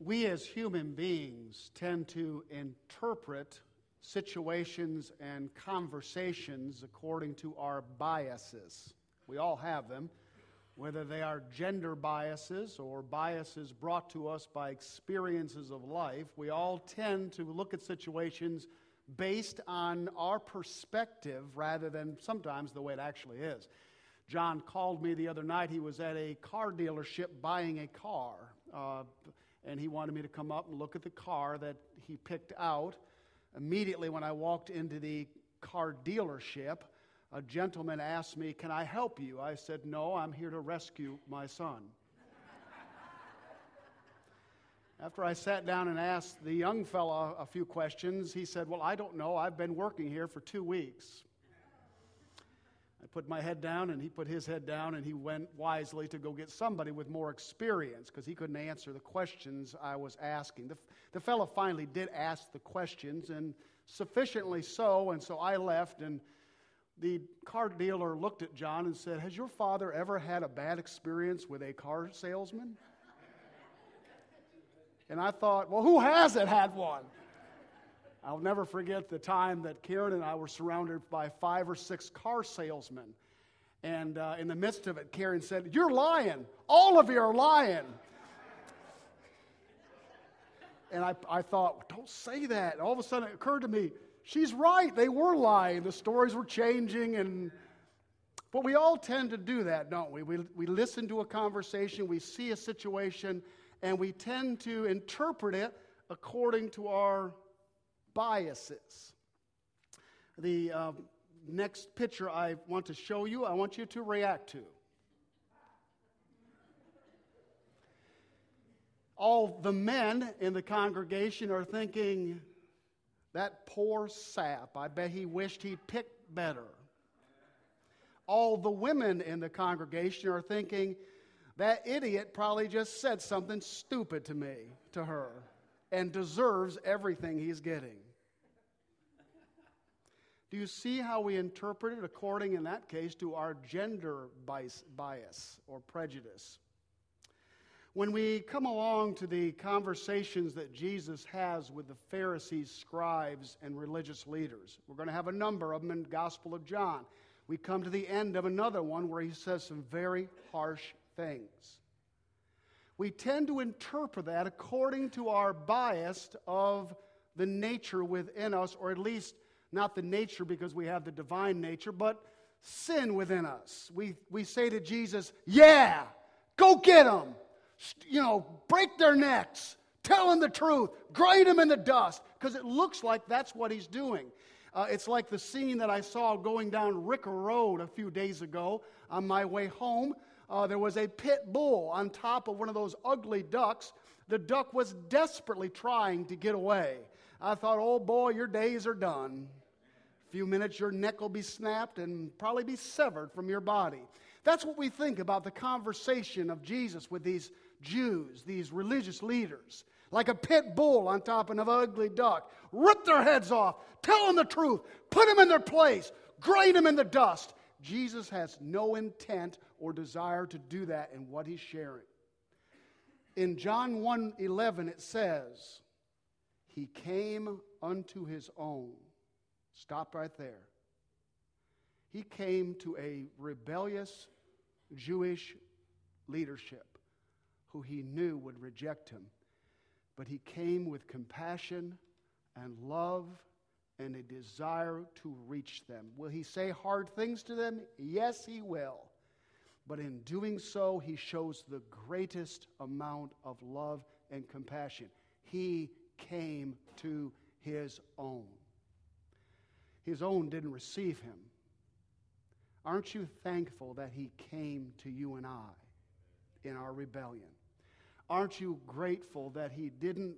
we as human beings tend to interpret situations and conversations according to our biases. We all have them, whether they are gender biases or biases brought to us by experiences of life. We all tend to look at situations based on our perspective rather than sometimes the way it actually is. John called me the other night. He was at a car dealership buying a car. Uh, and he wanted me to come up and look at the car that he picked out. Immediately, when I walked into the car dealership, a gentleman asked me, Can I help you? I said, No, I'm here to rescue my son. After I sat down and asked the young fellow a few questions, he said, Well, I don't know. I've been working here for two weeks. Put my head down, and he put his head down, and he went wisely to go get somebody with more experience because he couldn't answer the questions I was asking. The, the fellow finally did ask the questions, and sufficiently so, and so I left, and the car dealer looked at John and said, Has your father ever had a bad experience with a car salesman? And I thought, Well, who hasn't had one? I'll never forget the time that Karen and I were surrounded by five or six car salesmen. And uh, in the midst of it, Karen said, You're lying. All of you are lying. and I, I thought, Don't say that. And all of a sudden, it occurred to me, She's right. They were lying. The stories were changing. And, but we all tend to do that, don't we? we? We listen to a conversation, we see a situation, and we tend to interpret it according to our biases. The uh, next picture I want to show you, I want you to react to. All the men in the congregation are thinking, that poor sap, I bet he wished he'd picked better. All the women in the congregation are thinking, that idiot probably just said something stupid to me, to her and deserves everything he's getting. Do you see how we interpret it according, in that case, to our gender bias or prejudice? When we come along to the conversations that Jesus has with the Pharisees, scribes, and religious leaders, we're going to have a number of them in the Gospel of John. We come to the end of another one where he says some very harsh things we tend to interpret that according to our bias of the nature within us, or at least not the nature because we have the divine nature, but sin within us. We, we say to Jesus, Yeah, go get them. You know, break their necks, tell them the truth, grind them in the dust, because it looks like that's what he's doing. Uh, it's like the scene that I saw going down Ricker Road a few days ago on my way home uh, there was a pit bull on top of one of those ugly ducks. The duck was desperately trying to get away. I thought, oh boy, your days are done. A few minutes, your neck will be snapped and probably be severed from your body. That's what we think about the conversation of Jesus with these Jews, these religious leaders. Like a pit bull on top of an ugly duck. Rip their heads off. Tell them the truth. Put them in their place. Grind them in the dust. Jesus has no intent or desire to do that in what he's sharing. In John 1:11 it says, "He came unto his own." Stop right there. He came to a rebellious Jewish leadership who he knew would reject him. But he came with compassion and love and a desire to reach them. Will he say hard things to them? Yes, he will. But in doing so, he shows the greatest amount of love and compassion. He came to his own. His own didn't receive him. Aren't you thankful that he came to you and I in our rebellion? Aren't you grateful that he didn't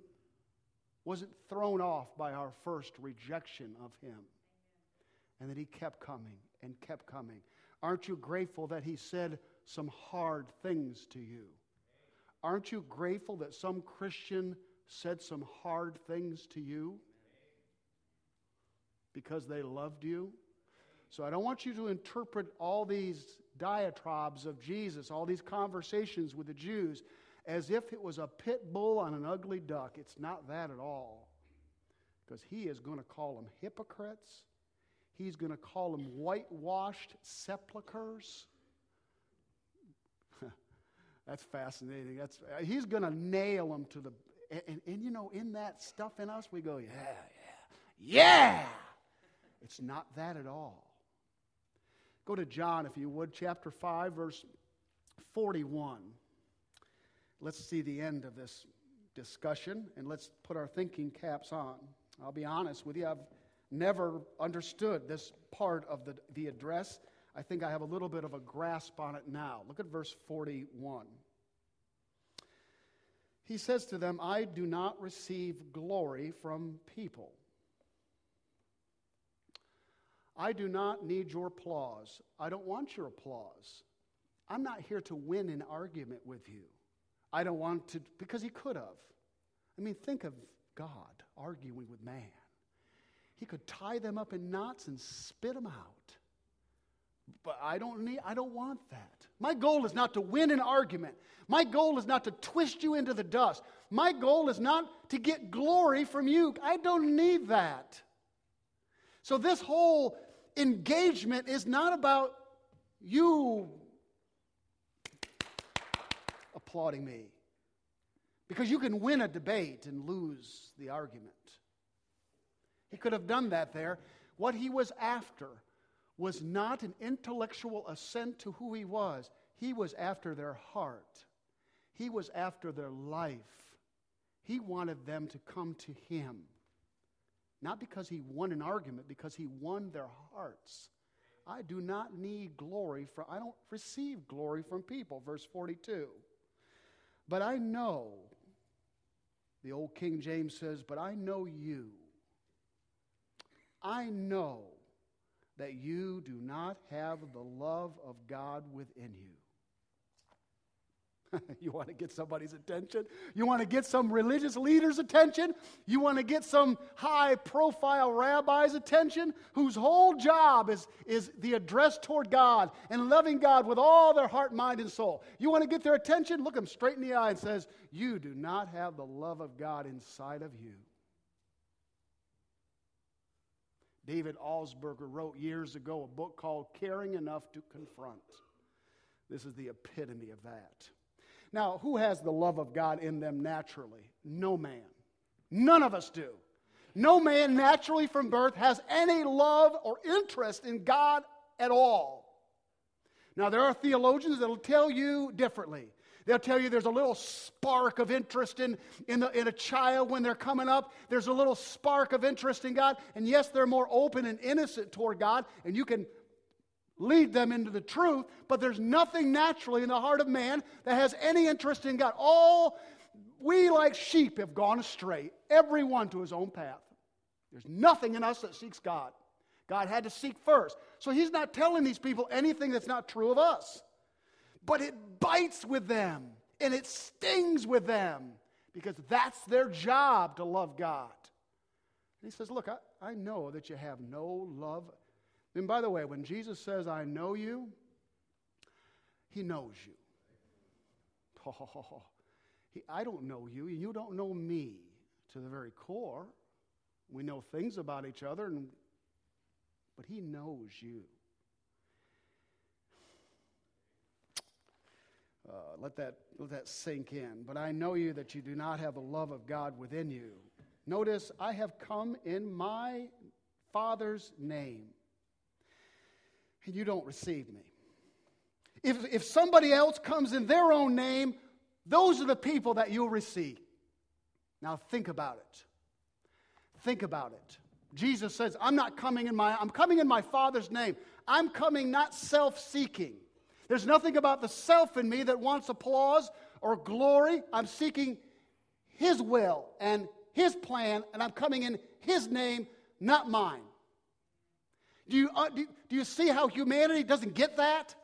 wasn't thrown off by our first rejection of him. And that he kept coming and kept coming. Aren't you grateful that he said some hard things to you? Aren't you grateful that some Christian said some hard things to you because they loved you? So I don't want you to interpret all these diatribes of Jesus, all these conversations with the Jews, as if it was a pit bull on an ugly duck. It's not that at all. Because he is going to call them hypocrites, he's going to call them whitewashed sepulchres. That's fascinating. That's, he's going to nail them to the. And, and, and, you know, in that stuff in us, we go, yeah, yeah, yeah. It's not that at all. Go to John, if you would, chapter 5, verse 41. Let's see the end of this discussion and let's put our thinking caps on. I'll be honest with you, I've never understood this part of the, the address. I think I have a little bit of a grasp on it now. Look at verse 41. He says to them, I do not receive glory from people. I do not need your applause. I don't want your applause. I'm not here to win an argument with you. I don't want to, because he could have. I mean, think of God arguing with man. He could tie them up in knots and spit them out. But I don't need, I don't want that. My goal is not to win an argument. My goal is not to twist you into the dust. My goal is not to get glory from you. I don't need that. So, this whole engagement is not about you applauding me. Because you can win a debate and lose the argument. He could have done that there. What he was after was not an intellectual assent to who he was, he was after their heart, he was after their life. He wanted them to come to him. Not because he won an argument, because he won their hearts. I do not need glory from, I don't receive glory from people. Verse 42. But I know, the old King James says, but I know you. I know that you do not have the love of God within you. you want to get somebody's attention? You want to get some religious leader's attention? You want to get some high profile rabbi's attention whose whole job is, is the address toward God and loving God with all their heart, mind, and soul. You want to get their attention? Look them straight in the eye and says, You do not have the love of God inside of you. David Augsburger wrote years ago a book called Caring Enough to Confront. This is the epitome of that. Now, who has the love of God in them naturally? No man. None of us do. No man naturally from birth has any love or interest in God at all. Now, there are theologians that will tell you differently. They'll tell you there's a little spark of interest in, in, the, in, a child when they're coming up. There's a little spark of interest in God. And yes, they're more open and innocent toward God, and you can lead them into the truth, but there's nothing naturally in the heart of man that has any interest in God. All we, like sheep, have gone astray, every one to his own path. There's nothing in us that seeks God. God had to seek first. So he's not telling these people anything that's not true of us. But it bites with them and it stings with them because that's their job to love God. And he says, Look, I, I know that you have no love and by the way, when Jesus says, I know you, he knows you. Oh, he, I don't know you, and you don't know me to the very core. We know things about each other, and, but he knows you. Uh, let, that, let that sink in. But I know you that you do not have the love of God within you. Notice, I have come in my Father's name and you don't receive me. If, if somebody else comes in their own name, those are the people that you'll receive. Now think about it. Think about it. Jesus says, I'm not coming in my, I'm coming in my Father's name. I'm coming not self seeking. There's nothing about the self in me that wants applause or glory. I'm seeking His will and His plan, and I'm coming in His name, not mine. Do you, uh, do, do you see how humanity doesn't get that?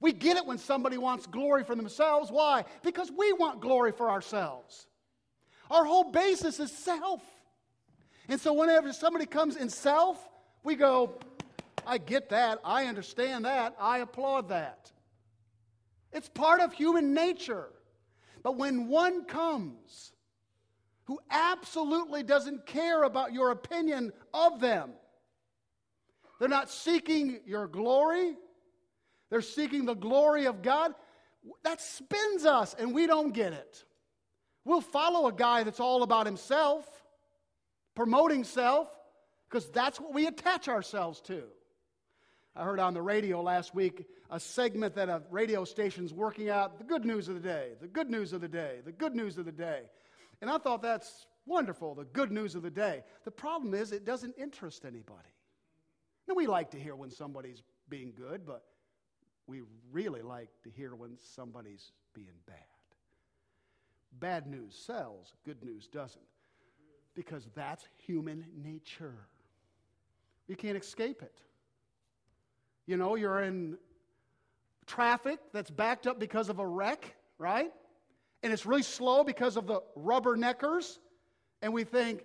We get it when somebody wants glory for themselves. Why? Because we want glory for ourselves. Our whole basis is self. And so whenever somebody comes in self, we go, I get that. I understand that. I applaud that. It's part of human nature. But when one comes who absolutely doesn't care about your opinion of them, they're not seeking your glory, they're seeking the glory of God. That spins us, and we don't get it. We'll follow a guy that's all about himself, promoting self, because that's what we attach ourselves to. I heard on the radio last week a segment that a radio station's working out the good news of the day, the good news of the day, the good news of the day. And I thought that's wonderful, the good news of the day. The problem is it doesn't interest anybody. Now, we like to hear when somebody's being good, but we really like to hear when somebody's being bad. Bad news sells, good news doesn't. Because that's human nature. You can't escape it. You know, you're in traffic that's backed up because of a wreck, right? And it's really slow because of the rubberneckers. And we think,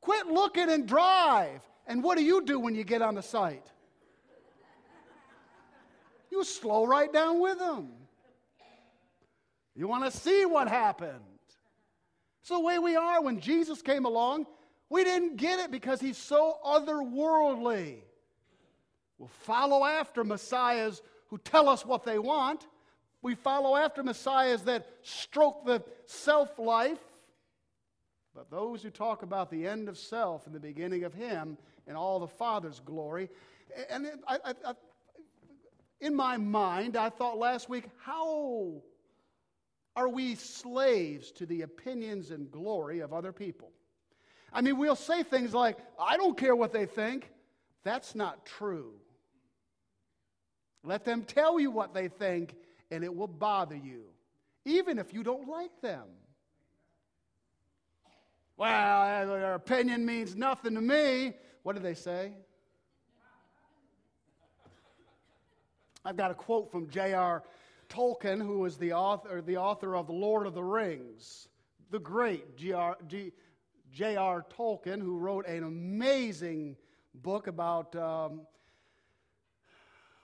quit looking and drive. And what do you do when you get on the site? You slow right down with them. You want to see what happened. It's the way we are. When Jesus came along, we didn't get it because he's so otherworldly. We'll follow after messiahs who tell us what they want. We follow after messiahs that stroke the self life. But those who talk about the end of self and the beginning of Him and all the Father's glory, and I, I, I, in my mind, I thought last week, how are we slaves to the opinions and glory of other people? I mean, we'll say things like, I don't care what they think. That's not true. Let them tell you what they think, and it will bother you, even if you don't like them. Well, their opinion means nothing to me. What do they say? I've got a quote from J.R. Tolkien, who was the author, the author of The Lord of the Rings, the great J.R. Tolkien, who wrote an amazing book about um,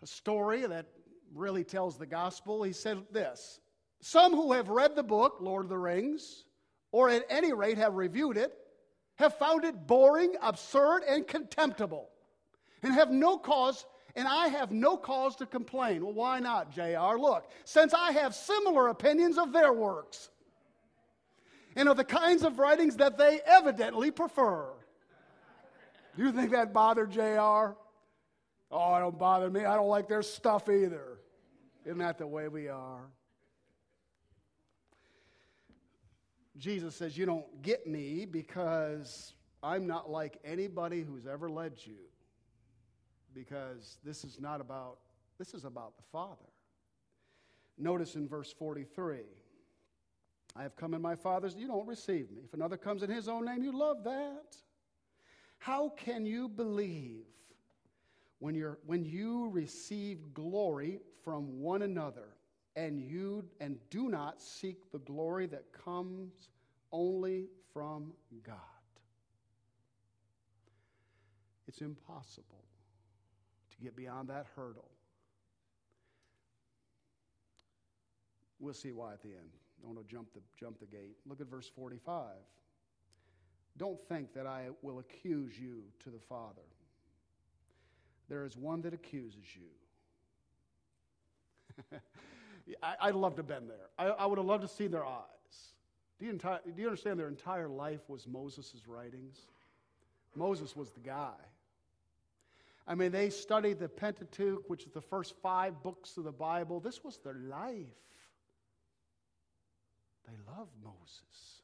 a story that really tells the gospel. He said this Some who have read the book, Lord of the Rings, or at any rate have reviewed it, have found it boring, absurd, and contemptible, and have no cause and I have no cause to complain. Well, why not, JR? Look, since I have similar opinions of their works and of the kinds of writings that they evidently prefer. Do you think that bothered JR? Oh, it don't bother me. I don't like their stuff either. Isn't that the way we are? Jesus says, You don't get me because I'm not like anybody who's ever led you because this is not about, this is about the Father. Notice in verse 43 I have come in my Father's, you don't receive me. If another comes in his own name, you love that. How can you believe when, you're, when you receive glory from one another and you and do not seek the glory that comes only from God? It's impossible to get beyond that hurdle. We'll see why at the end. I want to jump the, jump the gate. Look at verse 45. Don't think that I will accuse you to the Father. There is one that accuses you. I, would love to have been there. I, I, would have loved to see their eyes. Do you, enti- do you understand their entire life was Moses' writings? Moses was the guy. I mean, they studied the Pentateuch, which is the first five books of the Bible. This was their life. They love Moses.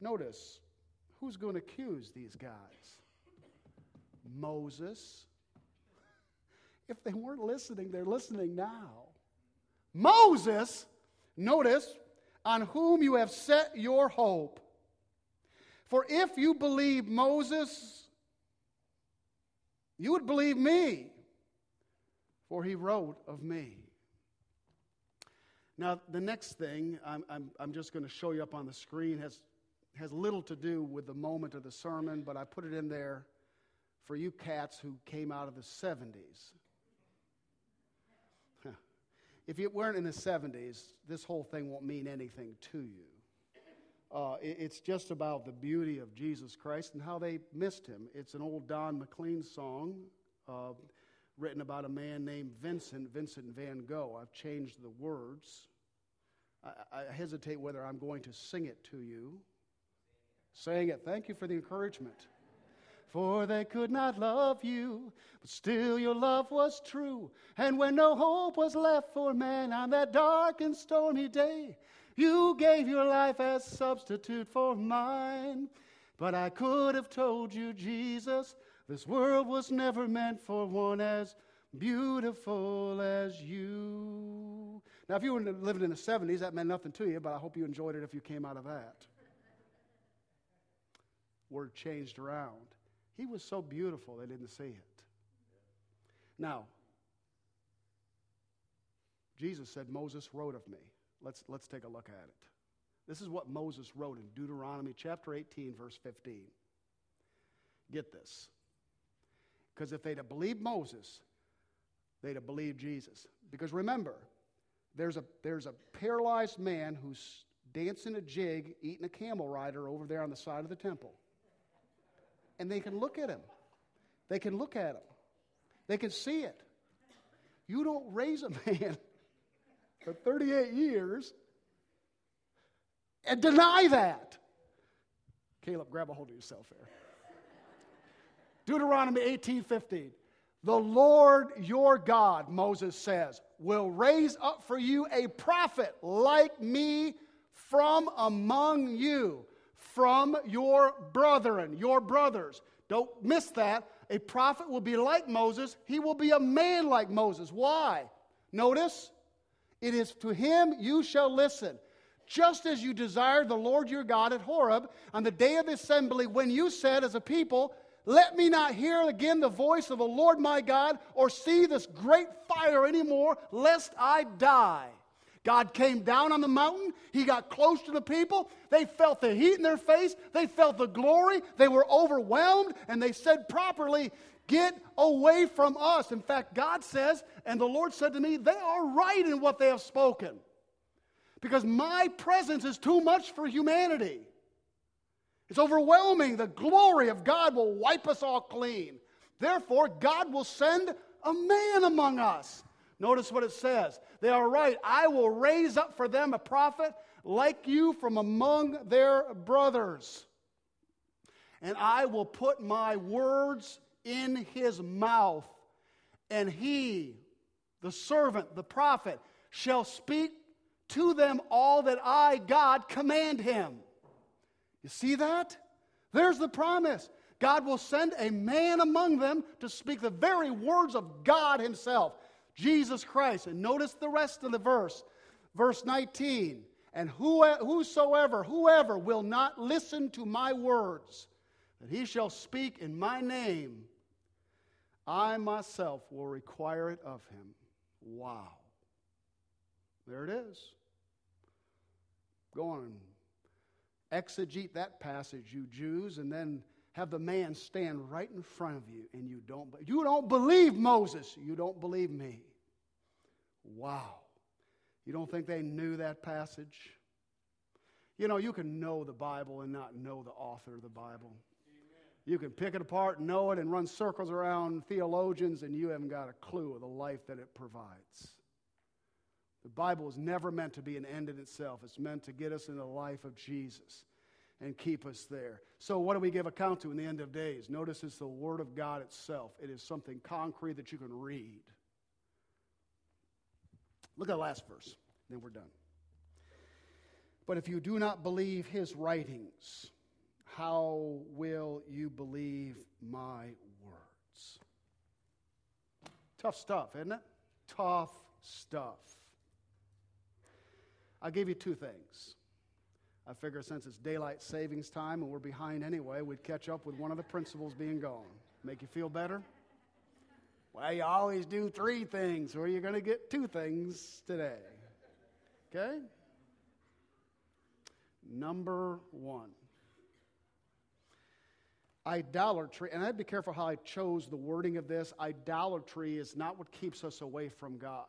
Notice who's going to accuse these guys? Moses. If they weren't listening, they're listening now. Moses, notice, on whom you have set your hope. For if you believe Moses, you would believe me, for he wrote of me. Now, the next thing I'm, I'm, I'm just going to show you up on the screen has, has little to do with the moment of the sermon, but I put it in there for you cats who came out of the 70s. If it weren't in the 70s, this whole thing won't mean anything to you. Uh, it, it's just about the beauty of Jesus Christ and how they missed him. It's an old Don McLean song uh, written about a man named Vincent, Vincent van Gogh. I've changed the words. I, I hesitate whether I'm going to sing it to you. Saying it. Thank you for the encouragement. For they could not love you, but still your love was true. And when no hope was left for man on that dark and stormy day, you gave your life as substitute for mine. But I could have told you, Jesus, this world was never meant for one as beautiful as you. Now, if you were living in the 70s, that meant nothing to you, but I hope you enjoyed it if you came out of that. Word changed around. He was so beautiful, they didn't see it. Now, Jesus said, Moses wrote of me. Let's, let's take a look at it. This is what Moses wrote in Deuteronomy chapter 18, verse 15. Get this. Because if they'd have believed Moses, they'd have believed Jesus. Because remember, there's a, there's a paralyzed man who's dancing a jig, eating a camel rider over there on the side of the temple. And they can look at him. They can look at him. They can see it. You don't raise a man for 38 years and deny that. Caleb, grab a hold of yourself there. Deuteronomy 18 15. The Lord your God, Moses says, will raise up for you a prophet like me from among you, from your brethren, your brothers. Don't miss that. A prophet will be like Moses, he will be a man like Moses. Why? Notice, it is to him you shall listen. Just as you desired the Lord your God at Horeb on the day of the assembly, when you said as a people, let me not hear again the voice of the Lord my God or see this great fire anymore, lest I die. God came down on the mountain. He got close to the people. They felt the heat in their face. They felt the glory. They were overwhelmed. And they said properly, Get away from us. In fact, God says, and the Lord said to me, They are right in what they have spoken. Because my presence is too much for humanity. It's overwhelming. The glory of God will wipe us all clean. Therefore, God will send a man among us. Notice what it says. They are right. I will raise up for them a prophet like you from among their brothers. And I will put my words in his mouth, and he, the servant, the prophet, shall speak to them all that I, God, command him. You see that? There's the promise. God will send a man among them to speak the very words of God Himself, Jesus Christ. And notice the rest of the verse, verse 19. And whosoever, whoever will not listen to my words, that he shall speak in my name, I myself will require it of him. Wow. There it is. Go on exegete that passage, you Jews, and then have the man stand right in front of you and you don't you don't believe Moses, you don't believe me. Wow. You don't think they knew that passage? You know, you can know the Bible and not know the author of the Bible. You can pick it apart, know it, and run circles around theologians, and you haven't got a clue of the life that it provides. The Bible is never meant to be an end in itself. It's meant to get us into the life of Jesus and keep us there. So, what do we give account to in the end of days? Notice it's the Word of God itself, it is something concrete that you can read. Look at the last verse, then we're done. But if you do not believe his writings, how will you believe my words? Tough stuff, isn't it? Tough stuff. I'll give you two things. I figure since it's daylight savings time and we're behind anyway, we'd catch up with one of the principles being gone. Make you feel better? Well, you always do three things, or you're going to get two things today. Okay? Number one idolatry, and I'd be careful how I chose the wording of this. Idolatry is not what keeps us away from God.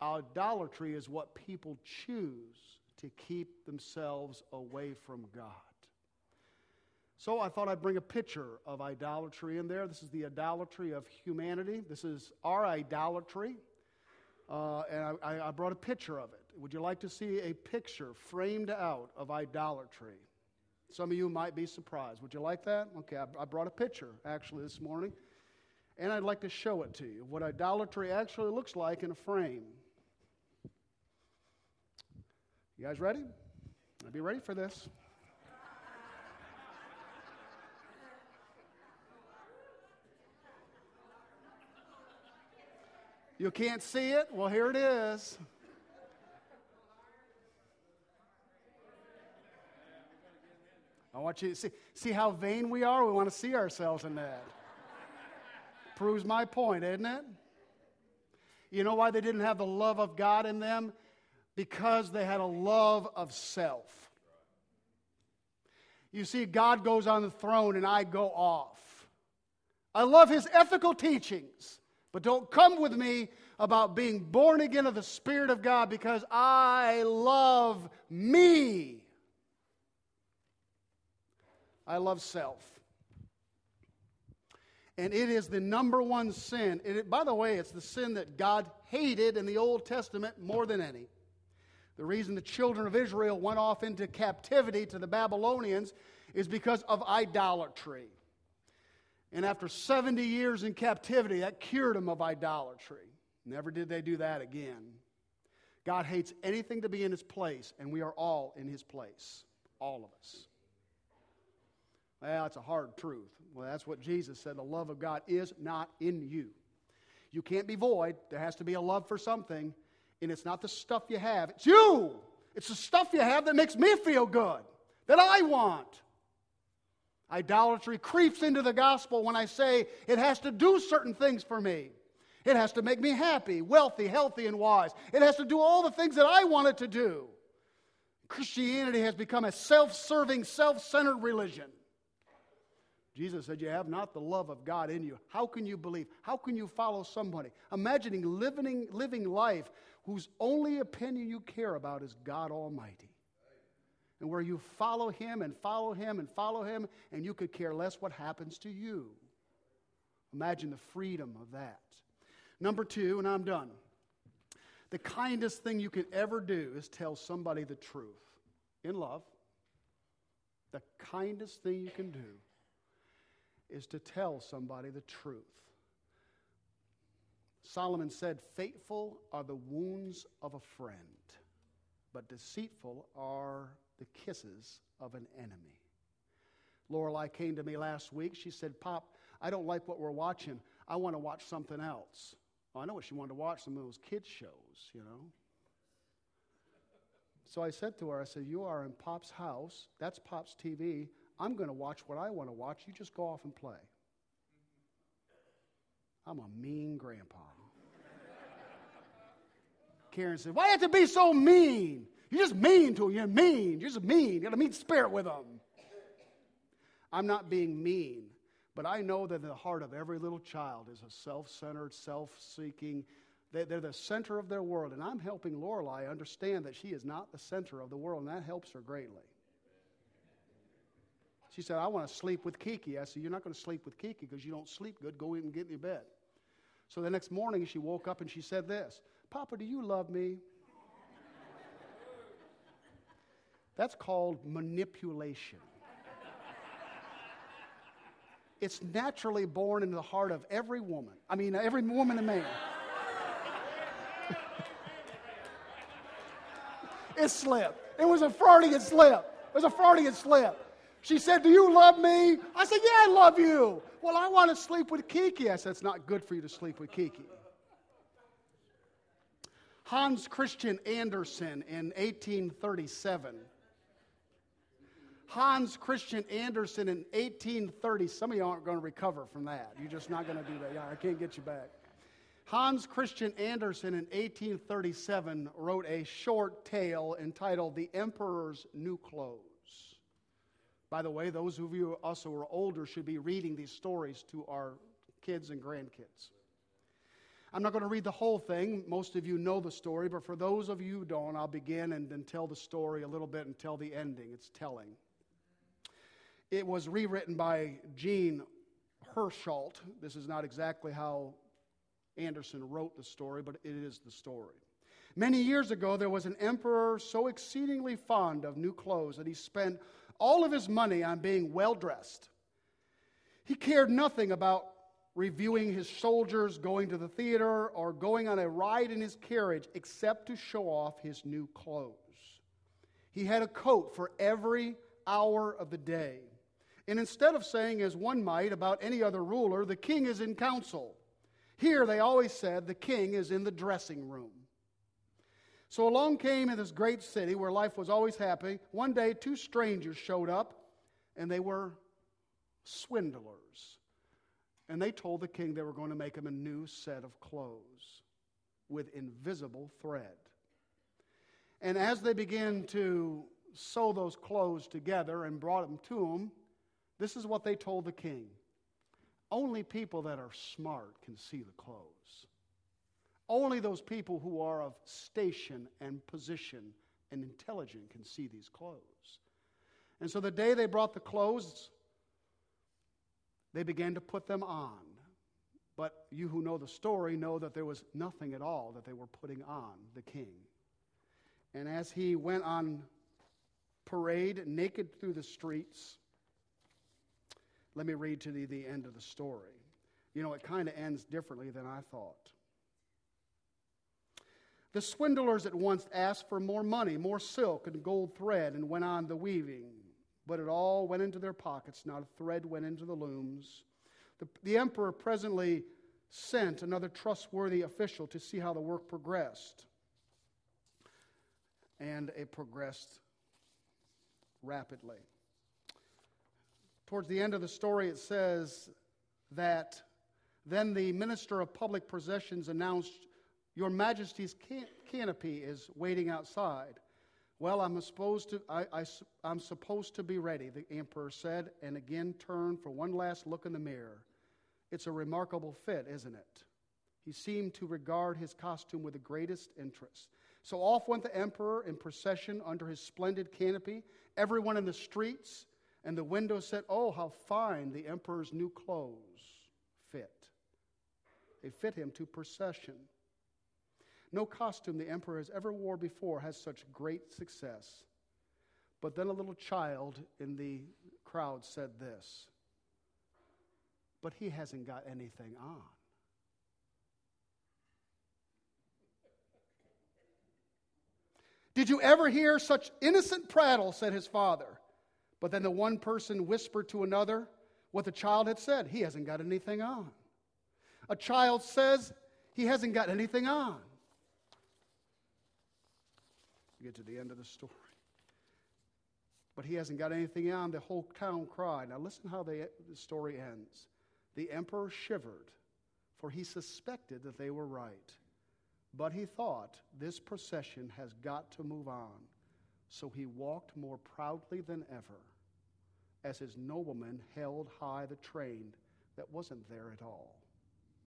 idolatry is what people choose to keep themselves away from God. So I thought I'd bring a picture of idolatry in there. This is the idolatry of humanity. This is our idolatry. Uh, and I, I brought a picture of it. Would you like to see a picture framed out of idolatry? Some of you might be surprised. Would you like that? Okay, I, I brought a picture actually this morning. And I'd like to show it to you what idolatry actually looks like in a frame. You guys ready? I'll be ready for this. You can't see it? Well, here it is. I want you to see, see how vain we are. We want to see ourselves in that. Proves my point, isn't it? You know why they didn't have the love of God in them? Because they had a love of self. You see, God goes on the throne and I go off. I love his ethical teachings. But don't come with me about being born again of the Spirit of God because I love me. I love self. And it is the number one sin. It, by the way, it's the sin that God hated in the Old Testament more than any. The reason the children of Israel went off into captivity to the Babylonians is because of idolatry. And after 70 years in captivity, that cured them of idolatry. Never did they do that again. God hates anything to be in his place, and we are all in his place. All of us. Well, it's a hard truth. Well, that's what Jesus said. The love of God is not in you. You can't be void. There has to be a love for something, and it's not the stuff you have, it's you. It's the stuff you have that makes me feel good, that I want. Idolatry creeps into the gospel when I say it has to do certain things for me. It has to make me happy, wealthy, healthy, and wise. It has to do all the things that I want it to do. Christianity has become a self serving, self centered religion. Jesus said, You have not the love of God in you. How can you believe? How can you follow somebody? Imagining living, living life whose only opinion you care about is God Almighty and where you follow him and follow him and follow him, and you could care less what happens to you. Imagine the freedom of that. Number two, and I'm done. The kindest thing you can ever do is tell somebody the truth in love. The kindest thing you can do is to tell somebody the truth. Solomon said, Faithful are the wounds of a friend, but deceitful are the kisses of an enemy. Lorelei came to me last week. She said, Pop, I don't like what we're watching. I want to watch something else. Well, I know what she wanted to watch, some of those kids' shows, you know. So I said to her, I said, You are in Pop's house. That's Pop's TV. I'm going to watch what I want to watch. You just go off and play. I'm a mean grandpa. Karen said, Why you have to be so mean? You're just mean to them. You're mean. You're just mean. You got a mean spirit with them. I'm not being mean, but I know that the heart of every little child is a self centered, self seeking. They're the center of their world. And I'm helping Lorelei understand that she is not the center of the world, and that helps her greatly. She said, I want to sleep with Kiki. I said, You're not going to sleep with Kiki because you don't sleep good. Go in and get in your bed. So the next morning, she woke up and she said this Papa, do you love me? That's called manipulation. it's naturally born into the heart of every woman. I mean, every woman and man. it slipped. It was a Freudian slip. It was a Freudian slip. She said, Do you love me? I said, Yeah, I love you. Well, I want to sleep with Kiki. I said, It's not good for you to sleep with Kiki. Hans Christian Andersen in 1837 Hans Christian Andersen in 1830. Some of you aren't going to recover from that. You're just not going to do that. Yeah, I can't get you back. Hans Christian Andersen in 1837 wrote a short tale entitled The Emperor's New Clothes. By the way, those of you also who are older should be reading these stories to our kids and grandkids. I'm not going to read the whole thing. Most of you know the story, but for those of you who don't, I'll begin and then tell the story a little bit and tell the ending. It's telling. It was rewritten by Jean Hersholt. This is not exactly how Andersen wrote the story, but it is the story. Many years ago, there was an emperor so exceedingly fond of new clothes that he spent all of his money on being well dressed. He cared nothing about reviewing his soldiers, going to the theater, or going on a ride in his carriage except to show off his new clothes. He had a coat for every hour of the day. And instead of saying, as one might about any other ruler, the king is in council, here they always said the king is in the dressing room. So along came in this great city where life was always happy. One day, two strangers showed up, and they were swindlers. And they told the king they were going to make him a new set of clothes with invisible thread. And as they began to sew those clothes together and brought them to him, this is what they told the king Only people that are smart can see the clothes. Only those people who are of station and position and intelligent can see these clothes. And so the day they brought the clothes, they began to put them on. But you who know the story know that there was nothing at all that they were putting on the king. And as he went on parade naked through the streets, let me read to you the end of the story. You know, it kind of ends differently than I thought. The swindlers at once asked for more money, more silk and gold thread, and went on the weaving but it all went into their pockets. Not a thread went into the looms. The, the emperor presently sent another trustworthy official to see how the work progressed. And it progressed rapidly. Towards the end of the story, it says that then the minister of public possessions announced, Your Majesty's can- canopy is waiting outside. Well, I'm supposed to, I, I, I'm supposed to be ready, the emperor said, and again turned for one last look in the mirror. It's a remarkable fit, isn't it? He seemed to regard his costume with the greatest interest. So off went the emperor in procession under his splendid canopy. Everyone in the streets and the window said, Oh, how fine the emperor's new clothes fit. They fit him to procession. No costume the emperor has ever wore before has such great success. But then a little child in the crowd said this But he hasn't got anything on. Did you ever hear such innocent prattle? said his father. But then the one person whispered to another what the child had said He hasn't got anything on. A child says he hasn't got anything on We get to the end of the story. But he hasn't got anything on. The whole town cried. Now, listen how the, the story ends. The emperor shivered, for he suspected that they were right. But he thought, this procession has got to move on. So he walked more proudly than ever, as his noblemen held high the train that wasn't there at all.